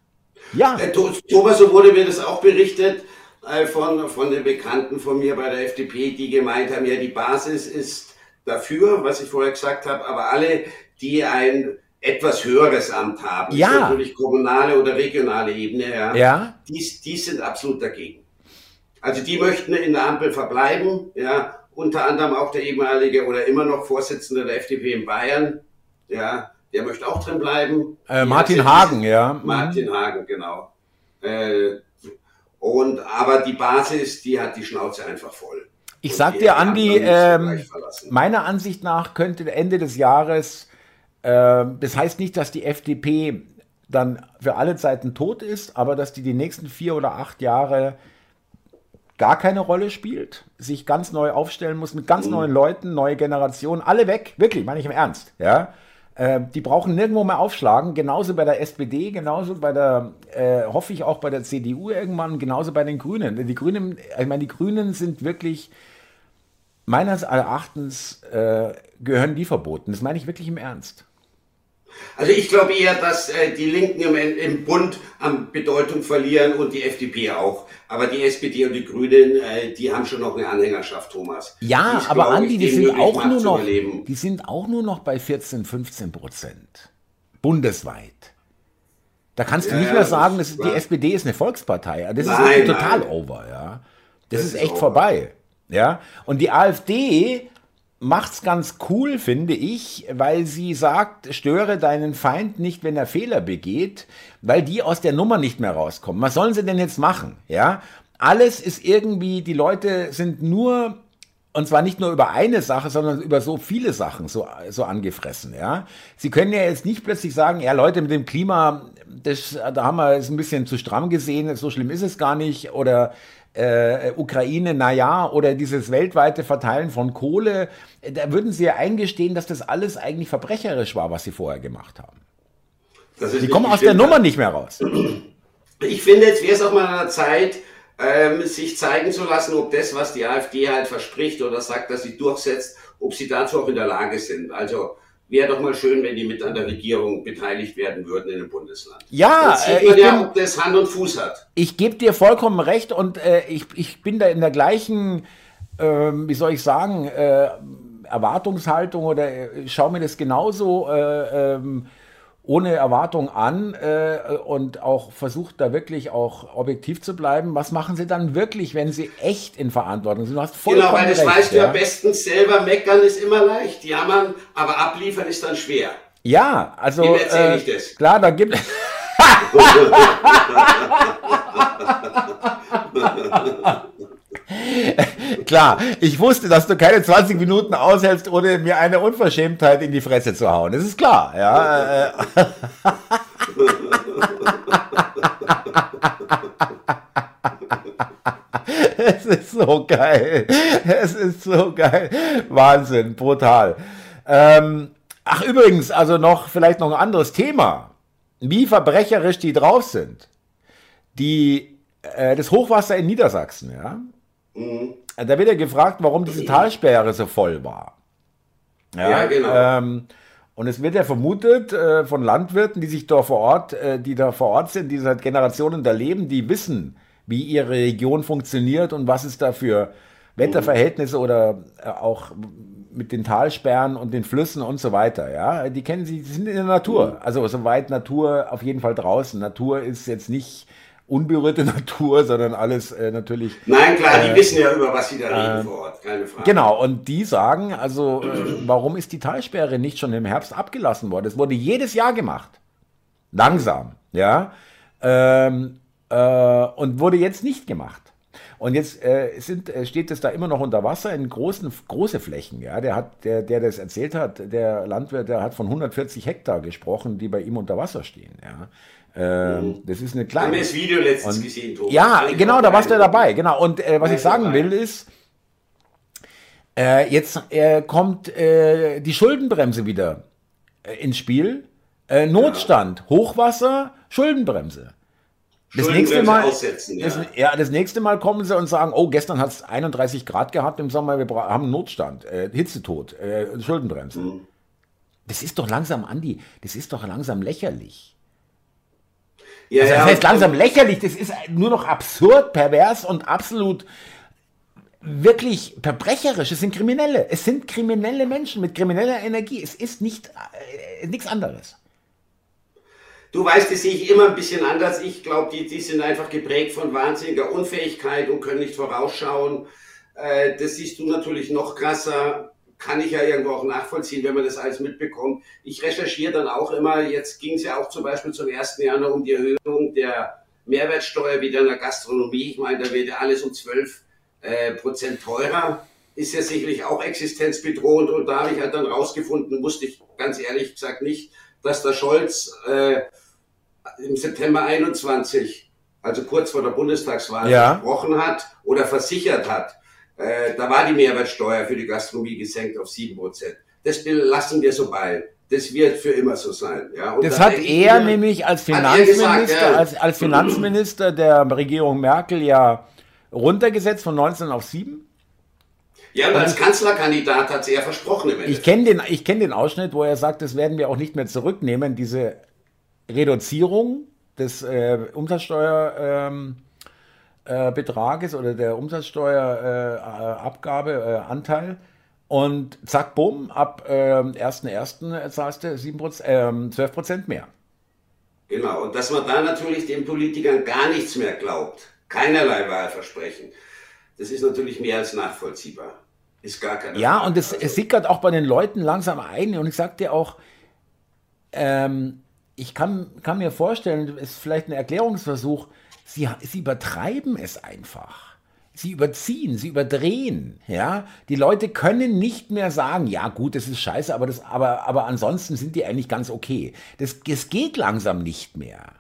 Ja. Äh, Thomas, so wurde mir das auch berichtet äh, von, von den Bekannten von mir bei der FDP, die gemeint haben, ja, die Basis ist dafür, was ich vorher gesagt habe, aber alle, die ein etwas höheres Amt haben, ja. natürlich kommunale oder regionale Ebene, ja, ja. Die, die sind absolut dagegen. Also die möchten in der Ampel verbleiben, ja, unter anderem auch der ehemalige oder immer noch Vorsitzende der FDP in Bayern, ja, der möchte auch drin bleiben. Äh, Martin Hagen, ja. Martin Hagen, genau. Äh, und, aber die Basis, die hat die Schnauze einfach voll. Ich sag dir, Andi, ähm, meiner Ansicht nach könnte Ende des Jahres, äh, das heißt nicht, dass die FDP dann für alle Zeiten tot ist, aber dass die die nächsten vier oder acht Jahre gar keine Rolle spielt, sich ganz neu aufstellen muss mit ganz mhm. neuen Leuten, neue Generationen, alle weg, wirklich, meine ich im Ernst, ja. Äh, die brauchen nirgendwo mehr aufschlagen, genauso bei der SPD, genauso bei der, äh, hoffe ich auch bei der CDU irgendwann, genauso bei den Grünen. Die Grünen, ich meine, die Grünen sind wirklich, meines Erachtens, äh, gehören die verboten. Das meine ich wirklich im Ernst. Also ich glaube eher, dass äh, die Linken im, im Bund an Bedeutung verlieren und die FDP auch. Aber die SPD und die Grünen, äh, die haben schon noch eine Anhängerschaft, Thomas. Ja, die aber Andi, die sind auch nur noch, die sind auch nur noch bei 14, 15 Prozent. Bundesweit. Da kannst du ja, nicht mehr sagen, das, die SPD ist eine Volkspartei. Das nein, ist total nein. over, ja. Das, das ist, ist echt over. vorbei. Ja. Und die AfD macht's ganz cool, finde ich, weil sie sagt, störe deinen Feind nicht, wenn er Fehler begeht, weil die aus der Nummer nicht mehr rauskommen. Was sollen sie denn jetzt machen? Ja, alles ist irgendwie, die Leute sind nur und zwar nicht nur über eine Sache, sondern über so viele Sachen so, so angefressen, ja. Sie können ja jetzt nicht plötzlich sagen, ja Leute, mit dem Klima, das, da haben wir es ein bisschen zu stramm gesehen, so schlimm ist es gar nicht, oder äh, Ukraine, naja, oder dieses weltweite Verteilen von Kohle, da würden sie ja eingestehen, dass das alles eigentlich verbrecherisch war, was sie vorher gemacht haben. Sie kommen aus der Nummer nicht mehr raus. Ich finde, jetzt wäre es auch mal an der Zeit, ähm, sich zeigen zu lassen, ob das, was die AfD halt verspricht oder sagt, dass sie durchsetzt, ob sie dazu auch in der Lage sind. Also wäre doch mal schön, wenn die mit an der Regierung beteiligt werden würden in dem Bundesland. Ja, Dann sieht man ja, ob das Hand und Fuß hat. Ich gebe dir vollkommen recht und äh, ich, ich bin da in der gleichen, äh, wie soll ich sagen, äh, Erwartungshaltung oder äh, schaue mir das genauso äh, ähm, ohne Erwartung an äh, und auch versucht da wirklich auch objektiv zu bleiben. Was machen Sie dann wirklich, wenn Sie echt in Verantwortung sind? Du hast genau, weil das recht, weißt ja? du ja bestens selber. Meckern ist immer leicht, jammern, aber abliefern ist dann schwer. Ja, also Wem erzähle ich das? klar, da gibt *laughs* *laughs* *laughs* *laughs* Klar, ich wusste, dass du keine 20 Minuten aushältst, ohne mir eine Unverschämtheit in die Fresse zu hauen. Das ist klar, ja. *laughs* es ist so geil. Es ist so geil. Wahnsinn, brutal. Ähm, ach, übrigens, also noch vielleicht noch ein anderes Thema. Wie verbrecherisch die drauf sind. Die, äh, das Hochwasser in Niedersachsen, ja. Mhm. Da wird ja gefragt, warum diese Talsperre so voll war. Ja, ja genau. Ähm, und es wird ja vermutet äh, von Landwirten, die sich da vor Ort, äh, die da vor Ort sind, die seit Generationen da leben, die wissen, wie ihre Region funktioniert und was es da für Wetterverhältnisse oder äh, auch mit den Talsperren und den Flüssen und so weiter. Ja, die kennen sie, die sind in der Natur. Mhm. Also soweit Natur auf jeden Fall draußen. Natur ist jetzt nicht unberührte *laughs* Natur, sondern alles äh, natürlich. Nein, klar, die äh, wissen ja über was sie da reden äh, vor Ort, keine Frage. Genau, und die sagen, also, äh, warum ist die Talsperre nicht schon im Herbst abgelassen worden? Es wurde jedes Jahr gemacht. Langsam, ja. Ähm, äh, und wurde jetzt nicht gemacht. Und jetzt äh, sind, steht es da immer noch unter Wasser in großen, große Flächen. Ja, der hat, der, der das erzählt hat, der Landwirt, der hat von 140 Hektar gesprochen, die bei ihm unter Wasser stehen. Ja, ähm, das ist eine kleine. Haben wir das Video letztens und, gesehen, Thomas? Ja, genau, da warst du dabei. Genau. Und äh, was ich sagen will ist, äh, jetzt äh, kommt äh, die Schuldenbremse wieder äh, ins Spiel. Äh, Notstand, ja. Hochwasser, Schuldenbremse. Das nächste Mal, aussetzen, ja. Das, ja, das nächste Mal kommen sie und sagen, oh, gestern hat es 31 Grad gehabt im Sommer, wir haben Notstand, Hitzetod, Schuldenbremse. Mhm. Das ist doch langsam, Andi, das ist doch langsam lächerlich. Ja, also, das heißt langsam lächerlich, das ist nur noch absurd, pervers und absolut wirklich verbrecherisch. Es sind Kriminelle. Es sind kriminelle Menschen mit krimineller Energie. Es ist nicht äh, nichts anderes. Du weißt, das sehe ich immer ein bisschen anders. Ich glaube, die, die sind einfach geprägt von wahnsinniger Unfähigkeit und können nicht vorausschauen. Äh, das siehst du natürlich noch krasser kann ich ja irgendwo auch nachvollziehen, wenn man das alles mitbekommt. Ich recherchiere dann auch immer, jetzt ging es ja auch zum Beispiel zum 1. Januar um die Erhöhung der Mehrwertsteuer wieder in der Gastronomie. Ich meine, da wird ja alles um 12 äh, Prozent teurer. Ist ja sicherlich auch existenzbedrohend und da habe ich halt dann rausgefunden, wusste ich ganz ehrlich gesagt nicht, dass der Scholz äh, im September 21, also kurz vor der Bundestagswahl, ja. gesprochen hat oder versichert hat, äh, da war die Mehrwertsteuer für die Gastronomie gesenkt auf 7%. Das lassen wir so bei. Das wird für immer so sein. Ja? das hat er mir, nämlich als Finanzminister, gesagt, ja. als, als Finanzminister der Regierung Merkel ja runtergesetzt von 19 auf 7. Ja, und als Kanzlerkandidat hat sie ja versprochen. Im ich kenne den, ich kenn den Ausschnitt, wo er sagt, das werden wir auch nicht mehr zurücknehmen, diese Reduzierung des äh, Umsatzsteuer. Ähm, äh, Betrages oder der Umsatzsteuerabgabeanteil. Äh, und zack, bumm, ab äh, 1.1. zahlst du 7%, äh, 12 mehr. Genau, und dass man da natürlich den Politikern gar nichts mehr glaubt, keinerlei Wahlversprechen, das ist natürlich mehr als nachvollziehbar. Ist gar keine Ja, Frage. und es, also, es sickert auch bei den Leuten langsam ein. Und ich sag dir auch, ähm, ich kann, kann mir vorstellen, es ist vielleicht ein Erklärungsversuch, sie, sie übertreiben es einfach. Sie überziehen, sie überdrehen, ja. Die Leute können nicht mehr sagen, ja gut, das ist scheiße, aber, das, aber, aber ansonsten sind die eigentlich ganz okay. Das, das geht langsam nicht mehr.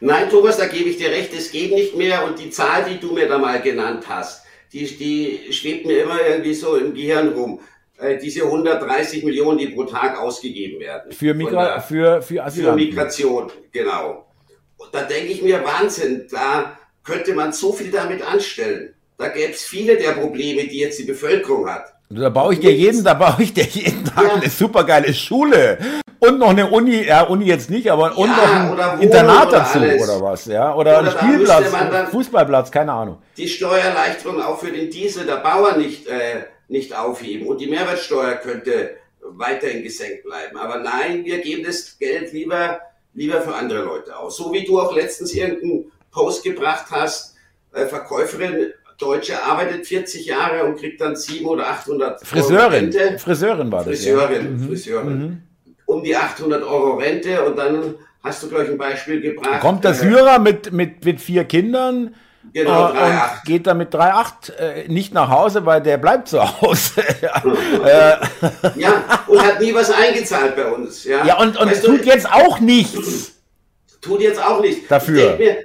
Nein, Thomas, da gebe ich dir recht, es geht nicht mehr und die Zahl, die du mir da mal genannt hast, die, die schwebt mir immer irgendwie so im Gehirn rum. Äh, diese 130 Millionen, die pro Tag ausgegeben werden. Für, Migra der, für, für Asylanten. Für Migration, genau. Und da denke ich mir, Wahnsinn, da könnte man so viel damit anstellen. Da gäbe es viele der Probleme, die jetzt die Bevölkerung hat. Da baue ich dir jeden, da baue ich dir jeden Tag ja. eine supergeile Schule und noch eine Uni, ja, Uni jetzt nicht, aber und ja, noch ein Internat dazu alles. oder was, ja, oder, oder ein Spielplatz, Fußballplatz, keine Ahnung. Die Steuererleichterung auch für den Diesel der Bauern nicht, äh, nicht aufheben und die Mehrwertsteuer könnte weiterhin gesenkt bleiben. Aber nein, wir geben das Geld lieber, lieber für andere Leute aus. So wie du auch letztens irgendeinen Post gebracht hast, äh, Verkäuferin Deutsche arbeitet 40 Jahre und kriegt dann 700 oder 800 Friseurin. Euro Friseurin war das. Friseurin, ja. Mhm. Friseurin. Mhm um die 800 Euro Rente und dann hast du gleich ein Beispiel gebracht. Kommt der Syrer mit, mit, mit vier Kindern Genau, äh, und geht dann mit 3,8 äh, nicht nach Hause, weil der bleibt zu Hause. *laughs* *laughs* ja, und hat nie was eingezahlt bei uns. Ja, ja und, und tut du, jetzt auch nichts. Tut jetzt auch nichts. Dafür. Mir,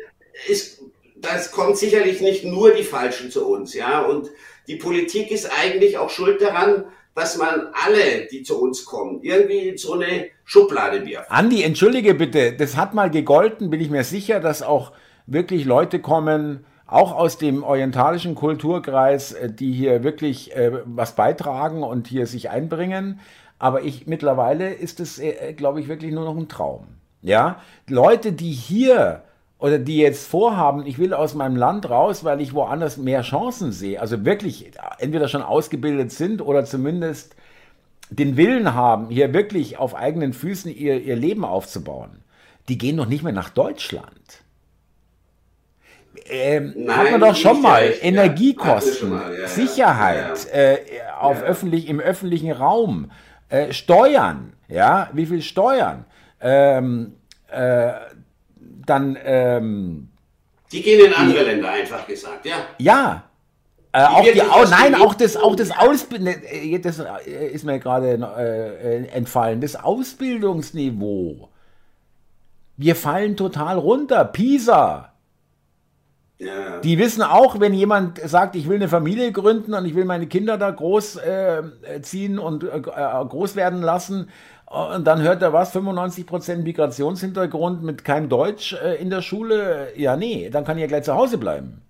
ist, das kommt sicherlich nicht nur die Falschen zu uns. Ja, und die Politik ist eigentlich auch schuld daran, dass man alle, die zu uns kommen, irgendwie in so eine Schublade wirft. Andi, entschuldige bitte, das hat mal gegolten, bin ich mir sicher, dass auch wirklich Leute kommen, auch aus dem orientalischen Kulturkreis, äh, die hier wirklich äh, was beitragen und hier sich einbringen. Aber ich mittlerweile ist es, äh, glaube ich, wirklich nur noch ein Traum. Ja, Leute, die hier oder die jetzt vorhaben, ich will aus meinem Land raus, weil ich woanders mehr Chancen sehe, also wirklich entweder schon ausgebildet sind oder zumindest den Willen haben, hier wirklich auf eigenen Füßen ihr, ihr Leben aufzubauen, die gehen doch nicht mehr nach Deutschland. Ähm, Nein, hat man doch schon mal recht, Energiekosten, ja. Mal, ja, Sicherheit ja, äh, auf Öffentlich, im öffentlichen Raum, äh, Steuern, ja, wie viel Steuern? Ähm, äh, dann. Ähm, die gehen in andere die, Länder, einfach gesagt, ja. Ja. Äh, auch die, auch, nein, auch das, auch das Ausbilden, äh, das ist mir gerade äh, entfallen, das Ausbildungsniveau. Wir fallen total runter. Pisa. Ja. Die wissen auch, wenn jemand sagt, ich will eine Familie gründen und ich will meine Kinder da groß äh, ziehen und äh, groß werden lassen, und dann hört er was, 95% Migrationshintergrund mit keinem Deutsch äh, in der Schule. Ja, nee, dann kann ich ja gleich zu Hause bleiben.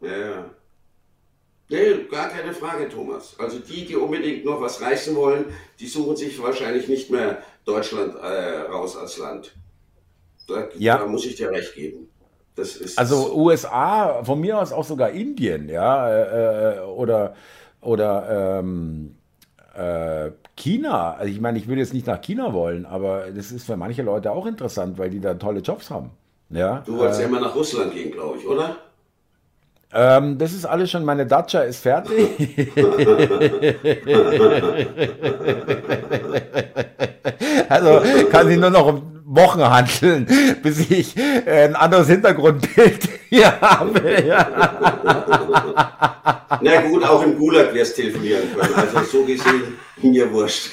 Ja, ja. Nee, gar keine Frage, Thomas. Also die, die unbedingt noch was reißen wollen, die suchen sich wahrscheinlich nicht mehr Deutschland äh, raus als Land. Da, ja. da muss ich dir recht geben. Also so. USA, von mir aus auch sogar Indien, ja, äh, äh oder, oder ähm, äh, China, also ich meine, ich würde jetzt nicht nach China wollen, aber das ist für manche Leute auch interessant, weil die da tolle Jobs haben. Ja, du wolltest äh, ja immer nach Russland gehen, glaube ich, oder? Ähm, das ist alles schon, meine Dacia ist fertig. *laughs* *laughs* also kann sie nur noch um Wochen handeln, *laughs* bis ich äh, ein anderes Hintergrundbild *laughs* hier habe. *laughs* Na gut, auch im Gulag wirst telefonieren können. Also so gesehen, mir wurscht.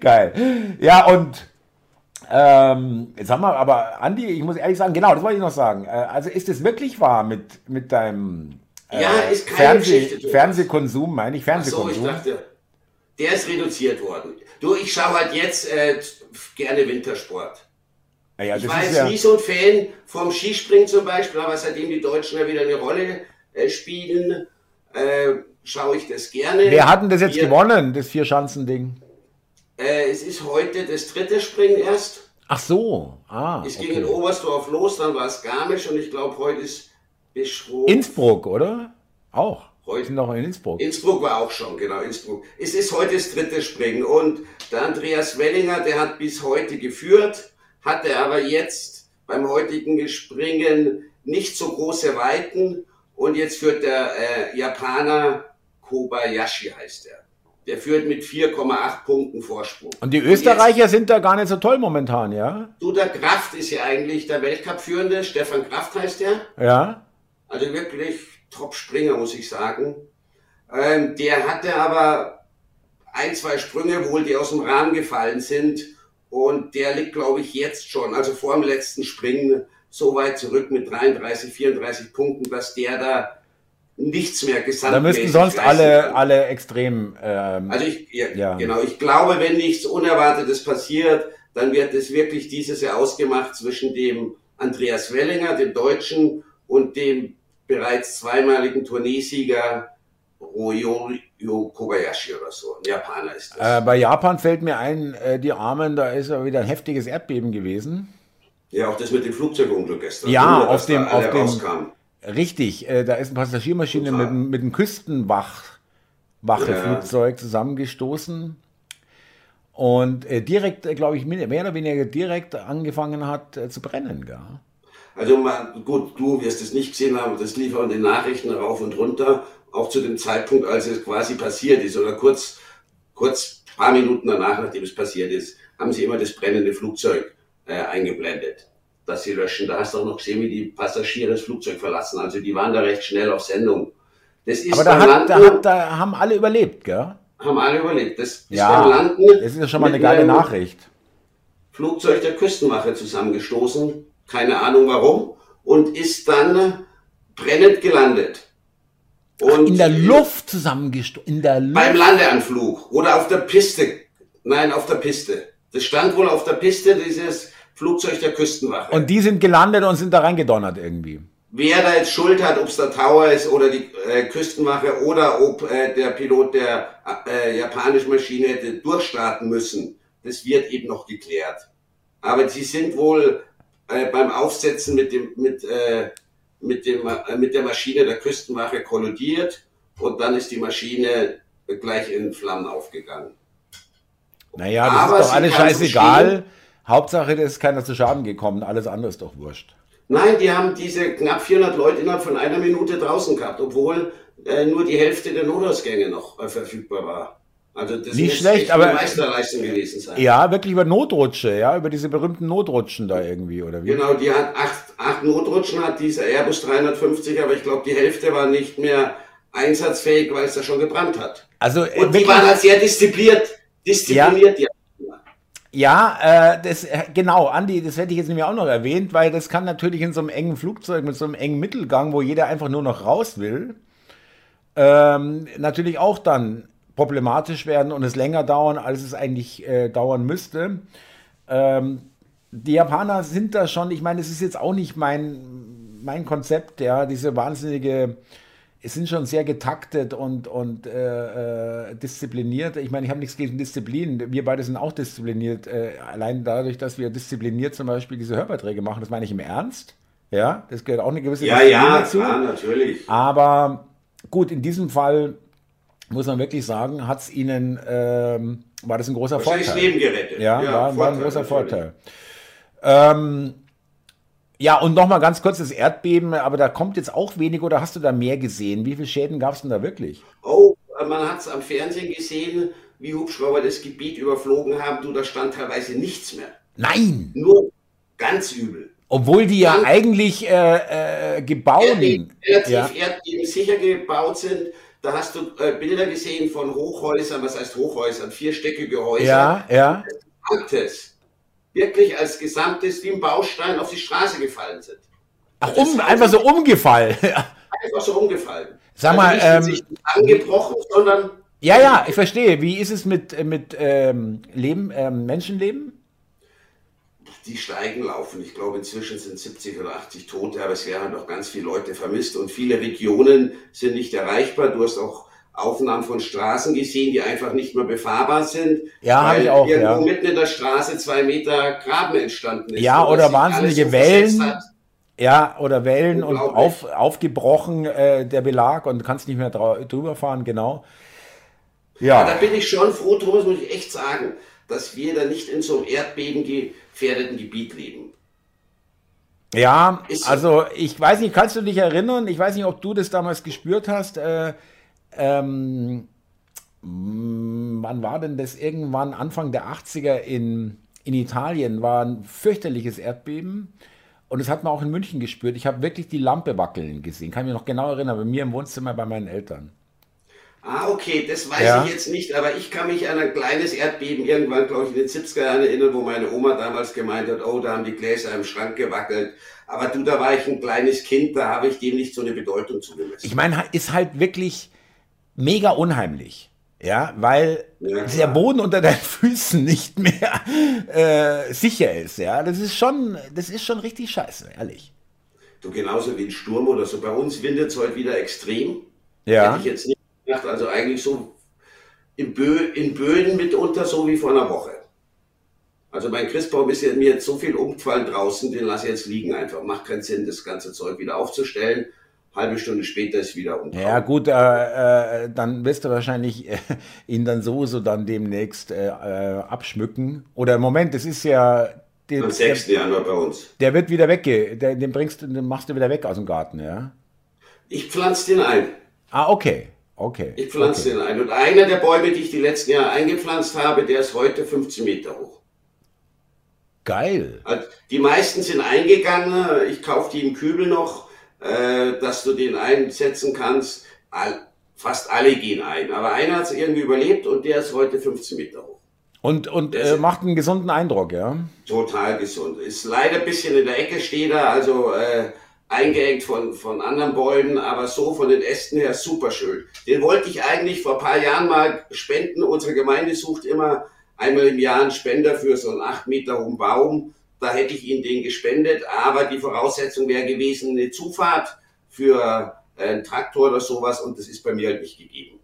Geil. Ja, und ähm, jetzt haben wir aber, Andi, ich muss ehrlich sagen, genau, das wollte ich noch sagen. Äh, also ist es wirklich wahr mit, mit deinem äh, ja, keine Fernseh Fernsehkonsum, meine ich, Fernsehkonsum? Ach so, ich dachte, der ist reduziert worden. Du, ich schaue halt jetzt äh, gerne Wintersport. Ja, ich war jetzt ja nie so ein Fan vom Skispringen zum Beispiel, aber seitdem die Deutschen ja wieder eine Rolle äh, spielen, äh, schaue ich das gerne. Wer hat denn das jetzt Hier, gewonnen, das Vierschanzen-Ding? Äh, es ist heute das dritte Springen erst. Ach so, ah. Es ging okay. in Oberstdorf los, dann war es Garmisch und ich glaube, heute ist Bischof. Innsbruck, oder? Auch. Heute noch in Innsbruck. Innsbruck war auch schon, genau, Innsbruck. Es ist heute das dritte Springen und der Andreas Wellinger, der hat bis heute geführt, hatte aber jetzt beim heutigen Springen nicht so große Weiten und jetzt führt der äh, Japaner Kobayashi heißt er. Der führt mit 4,8 Punkten Vorsprung. Und die Österreicher und jetzt, sind da gar nicht so toll momentan, ja? Du, der Kraft ist ja eigentlich der Weltcup-Führende. Stefan Kraft heißt der. Ja. Also wirklich Top-Springer, muss ich sagen. Ähm, der hatte aber ein, zwei Sprünge wohl, die aus dem Rahmen gefallen sind. Und der liegt, glaube ich, jetzt schon, also vor dem letzten Springen, so weit zurück mit 33, 34 Punkten, dass der da nichts mehr gesamt Da müssten sonst alle, alle extrem. Ähm, also ich, ja, ja, genau, ich glaube, wenn nichts Unerwartetes passiert, dann wird es wirklich dieses Jahr ausgemacht zwischen dem Andreas Wellinger, dem Deutschen, und dem bereits zweimaligen Tourneesieger Ryoyo Kobayashi oder so. Ein Japaner ist das. Äh, bei Japan fällt mir ein, äh, die Armen, da ist ja wieder ein heftiges Erdbeben gewesen. Ja, auch das mit dem Flugzeugunglück gestern. Ja, Wunder, auf dem, auf dem, richtig, äh, da ist eine Passagiermaschine mit, mit einem Küstenwache-Flugzeug ja. zusammengestoßen und äh, direkt, äh, glaube ich, mehr oder weniger direkt angefangen hat äh, zu brennen. Gell? Also man, gut, du wirst es nicht gesehen haben, das lief auch in den Nachrichten rauf und runter, auch zu dem Zeitpunkt, als es quasi passiert ist oder kurz, kurz paar Minuten danach, nachdem es passiert ist, haben sie immer das brennende Flugzeug äh, eingeblendet, dass sie löschen. Da hast du auch noch gesehen, wie die Passagiere das Flugzeug verlassen. Also die waren da recht schnell auf Sendung. Das ist Aber da, hat, da, hat, da haben alle überlebt, gell? Haben alle überlebt. Das ist ja, beim Landen. Das ist ja schon mal eine geile Nachricht. Flugzeug der Küstenwache zusammengestoßen. Keine Ahnung warum. Und ist dann brennend gelandet. Und Ach, in der Luft zusammengestoßen. Beim Landeanflug oder auf der Piste. Nein, auf der Piste. Das stand wohl auf der Piste, dieses Flugzeug der Küstenwache. Und die sind gelandet und sind da reingedonnert irgendwie. Wer da jetzt Schuld hat, ob es der Tower ist oder die äh, Küstenwache oder ob äh, der Pilot der äh, japanischen Maschine hätte durchstarten müssen, das wird eben noch geklärt. Aber sie sind wohl äh, beim Aufsetzen mit dem mit äh, mit dem äh, mit der Maschine der Küstenwache kollidiert und dann ist die Maschine gleich in Flammen aufgegangen. Naja, das Aber ist doch alles scheißegal. Hauptsache, da ist keiner zu Schaden gekommen. Alles andere ist doch wurscht. Nein, die haben diese knapp 400 Leute innerhalb von einer Minute draußen gehabt, obwohl äh, nur die Hälfte der Notausgänge noch äh, verfügbar war. Also das nicht schlecht, aber Meisterleistung gewesen sein. Ja, wirklich über Notrutsche, ja, über diese berühmten Notrutschen da irgendwie oder wie? Genau, die hat acht, acht Notrutschen hat dieser Airbus 350, aber ich glaube die Hälfte war nicht mehr einsatzfähig, weil es da schon gebrannt hat. Also und die waren halt sehr diszipliniert diszipliniert ja. Ja, äh, das, äh, genau, Andi, das hätte ich jetzt nämlich auch noch erwähnt, weil das kann natürlich in so einem engen Flugzeug mit so einem engen Mittelgang, wo jeder einfach nur noch raus will, ähm, natürlich auch dann problematisch werden und es länger dauern, als es eigentlich äh, dauern müsste. Ähm, die Japaner sind da schon, ich meine, es ist jetzt auch nicht mein, mein Konzept, ja, diese wahnsinnige es sind schon sehr getaktet und, und äh, äh, diszipliniert. Ich meine, ich habe nichts gegen Disziplin. Wir beide sind auch diszipliniert. Äh, allein dadurch, dass wir diszipliniert zum Beispiel diese Hörbeiträge machen, das meine ich im Ernst. Ja, das gehört auch eine gewisse ja, Disziplin ja, dazu. Ja, natürlich. Aber gut, in diesem Fall muss man wirklich sagen, hat es ihnen, ähm, war das ein großer Vorteil. Leben gerettet. Ja, ja war, war, ein großer. Vorteil. Ähm, ja, und nochmal ganz kurz das Erdbeben, aber da kommt jetzt auch wenig oder hast du da mehr gesehen? Wie viele Schäden gab es denn da wirklich? Oh, man hat es am Fernsehen gesehen, wie Hubschrauber das Gebiet überflogen haben. Du, da stand teilweise nichts mehr. Nein! Nur ganz übel. Obwohl die ja ganz eigentlich äh, äh, gebaut Erdbeben, relativ ja. Erdbeben sicher gebaut sind. Da hast du äh, Bilder gesehen von Hochhäusern, was heißt Hochhäusern? Vierstöckige Häuser. Ja, ja. Altes wirklich als gesamtes wie ein Baustein auf die Straße gefallen sind. Ach, um, einfach so umgefallen. *laughs* einfach so umgefallen. Sag mal, also nicht, ähm, angebrochen, sondern. Ja, ja, ich verstehe. Wie ist es mit, mit ähm, Leben, ähm, Menschenleben? Die steigen laufen. Ich glaube, inzwischen sind 70 oder 80 Tote, aber es werden noch ganz viele Leute vermisst und viele Regionen sind nicht erreichbar. Du hast auch Aufnahmen von Straßen gesehen, die einfach nicht mehr befahrbar sind. Ja, habe ich auch. Irgendwo ja. mitten in der Straße zwei Meter Graben entstanden ist. Ja, oder wahnsinnige Wellen. Ja, oder Wellen und auf, aufgebrochen äh, der Belag und kannst nicht mehr drüber fahren, genau. Ja. ja. Da bin ich schon froh, Thomas, muss ich echt sagen, dass wir da nicht in so einem erdbebengefährdeten Gebiet leben. Ja, also ich weiß nicht, kannst du dich erinnern? Ich weiß nicht, ob du das damals gespürt hast. Äh, ähm, wann war denn das? Irgendwann Anfang der 80er in, in Italien war ein fürchterliches Erdbeben. Und das hat man auch in München gespürt. Ich habe wirklich die Lampe wackeln gesehen. Kann mich noch genau erinnern, bei mir im Wohnzimmer bei meinen Eltern. Ah, okay, das weiß ja. ich jetzt nicht, aber ich kann mich an ein kleines Erdbeben irgendwann, glaube ich, in den 70er Jahren erinnern, wo meine Oma damals gemeint hat, oh, da haben die Gläser im Schrank gewackelt. Aber du, da war ich ein kleines Kind, da habe ich dem nicht so eine Bedeutung zugemessen. Ich meine, ist halt wirklich, mega unheimlich. Ja, weil ja, der Boden unter deinen Füßen nicht mehr äh, sicher ist. Ja, das ist schon, das ist schon richtig scheiße, ehrlich. So genauso wie ein Sturm oder so. Bei uns windet es heute wieder extrem. Ja. Hätte ich jetzt nicht gedacht. Also eigentlich so in, Bö in Böden mitunter so wie vor einer Woche. Also mein Christbaum ist ja mir jetzt so viel umgefallen draußen, den lasse ich jetzt liegen einfach. Macht keinen Sinn, das ganze Zeug wieder aufzustellen. Halbe Stunde später ist wieder umgefallen. Ja gut, äh, äh, dann wirst du wahrscheinlich äh, ihn dann sowieso dann demnächst äh, äh, abschmücken. Oder im Moment, das ist ja... Der, Am 6. Januar bei uns. Der wird wieder wegge... Der, den bringst den machst du wieder weg aus dem Garten, ja? Ich pflanze den ein. Ah, okay. Okay. Ich pflanze okay. den ein. Und einer der Bäume, die ich die letzten Jahre eingepflanzt habe, der ist heute 15 Meter hoch. Geil. Also, die meisten sind eingegangen. Ich kaufe die im Kübel noch, äh, dass du den einsetzen kannst. All, fast alle gehen ein. Aber einer hat es irgendwie überlebt und der ist heute 15 Meter hoch. Und, und äh, macht einen gesunden Eindruck, ja? Total gesund. Ist leider ein bisschen in der Ecke steht er, also äh, eingeengt von, von anderen Bäumen, aber so von den Ästen her super schön. Den wollte ich eigentlich vor ein paar Jahren mal spenden. Unsere Gemeinde sucht immer einmal im Jahr einen Spender für so einen acht Meter hohen Baum. Da hätte ich Ihnen den gespendet, aber die Voraussetzung wäre gewesen, eine Zufahrt für äh, einen Traktor oder sowas und das ist bei mir halt nicht gegeben.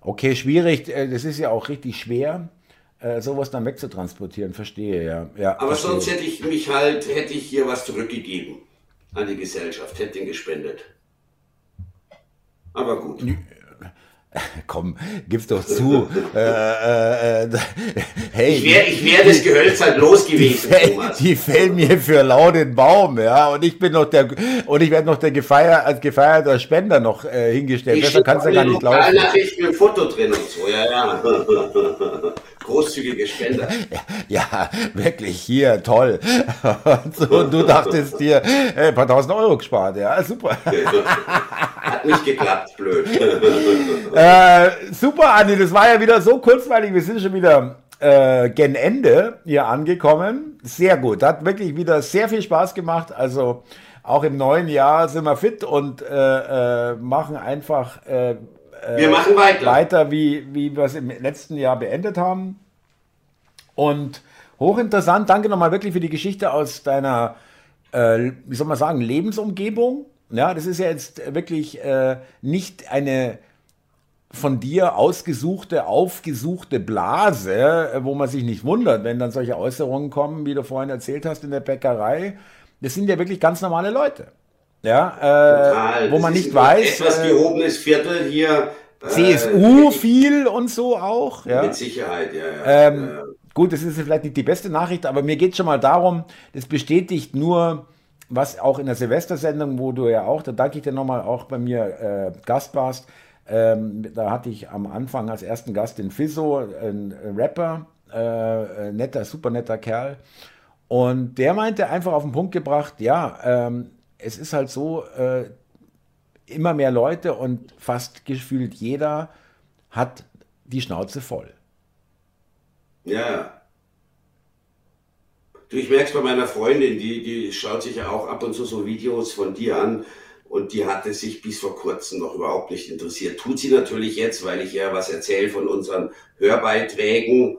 Okay, schwierig. Äh, das ist ja auch richtig schwer, äh, sowas dann wegzutransportieren. Verstehe, ja. ja aber verstehe. sonst hätte ich mich halt, hätte ich hier was zurückgegeben an die Gesellschaft, hätte ihn gespendet. Aber gut. *laughs* Komm, gib's doch zu. *laughs* äh, äh, äh hey, ich wäre ich wär das Gehölz halt los gewesen, die, Thomas. Die fällen mir für laut den Baum, ja. Und ich bin noch der und ich werde noch der gefeier, als gefeierter Spender noch äh, hingestellt. Ich Besser kannst du gar nicht laufen. Nachrichten mit Foto drin und so, ja, ja. *laughs* Großzügige Spender. *laughs* Ja, wirklich hier, toll. Und, *laughs* so, und du dachtest dir, äh, ein paar tausend Euro gespart, ja, super. *laughs* Hat nicht geklappt, blöd. Äh, super, Andi, das war ja wieder so kurzweilig. Wir sind schon wieder äh, gen Ende hier angekommen. Sehr gut. Hat wirklich wieder sehr viel Spaß gemacht. Also auch im neuen Jahr sind wir fit und äh, äh, machen einfach äh, wir machen weiter, weiter wie, wie wir es im letzten Jahr beendet haben. Und hochinteressant. Danke nochmal wirklich für die Geschichte aus deiner, äh, wie soll man sagen, Lebensumgebung. Ja, das ist ja jetzt wirklich äh, nicht eine von dir ausgesuchte, aufgesuchte Blase, äh, wo man sich nicht wundert, wenn dann solche Äußerungen kommen, wie du vorhin erzählt hast in der Bäckerei. Das sind ja wirklich ganz normale Leute. Ja, äh, wo man nicht weiß. Etwas äh, gehobenes Viertel hier. Äh, CSU viel und so auch. Ja. Mit Sicherheit, ja. ja. Ähm, gut, das ist vielleicht nicht die beste Nachricht, aber mir geht schon mal darum, das bestätigt nur, was auch in der Silvestersendung, wo du ja auch, da danke ich dir nochmal auch bei mir äh, Gast warst, ähm, da hatte ich am Anfang als ersten Gast den Fizzo, ein Rapper, äh, netter, super netter Kerl. Und der meinte einfach auf den Punkt gebracht, ja, ähm, es ist halt so, äh, immer mehr Leute und fast gefühlt jeder hat die Schnauze voll. Ja. Du, ich merke es bei meiner Freundin, die, die schaut sich ja auch ab und zu so Videos von dir an und die hatte sich bis vor kurzem noch überhaupt nicht interessiert. Tut sie natürlich jetzt, weil ich ja was erzähle von unseren Hörbeiträgen.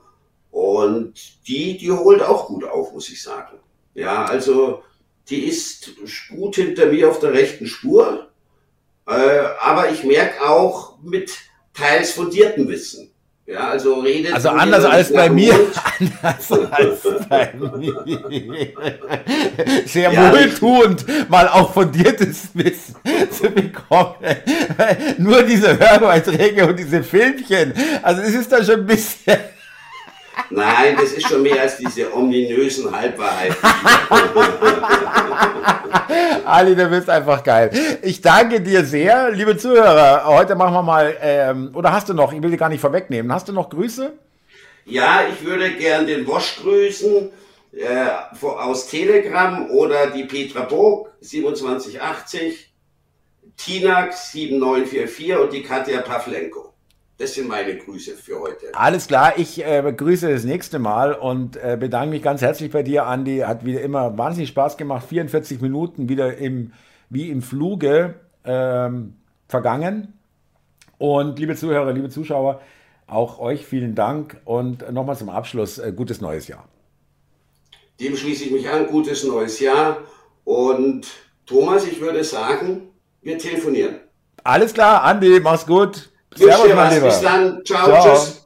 Und die, die holt auch gut auf, muss ich sagen. Ja, also die ist gut hinter mir auf der rechten Spur. Äh, aber ich merke auch mit teils fundiertem Wissen. Ja, also redet. Also anders als bei mir. *laughs* Anders als bei mir. Sehr ja, wohltuend, mal auch fundiertes Wissen *laughs* zu bekommen. Nur diese Hörbeiträge und diese Filmchen. Also es ist da schon ein bisschen. Nein, das ist schon mehr als diese ominösen Halbwahrheiten. *laughs* Ali, du bist einfach geil. Ich danke dir sehr, liebe Zuhörer. Heute machen wir mal, ähm, oder hast du noch, ich will dir gar nicht vorwegnehmen, hast du noch Grüße? Ja, ich würde gern den Wosch grüßen äh, aus Telegram oder die Petra Burg 2780, Tinax 7944 und die Katja Pavlenko. Das sind meine Grüße für heute. Alles klar, ich äh, begrüße das nächste Mal und äh, bedanke mich ganz herzlich bei dir, Andi. Hat wieder immer wahnsinnig Spaß gemacht. 44 Minuten wieder im, wie im Fluge ähm, vergangen. Und liebe Zuhörer, liebe Zuschauer, auch euch vielen Dank und nochmal zum Abschluss äh, gutes neues Jahr. Dem schließe ich mich an, gutes neues Jahr und Thomas, ich würde sagen, wir telefonieren. Alles klar, Andi, mach's gut. Servus, mein Lieber. Bis dann. Ciao, Ciao. tschüss.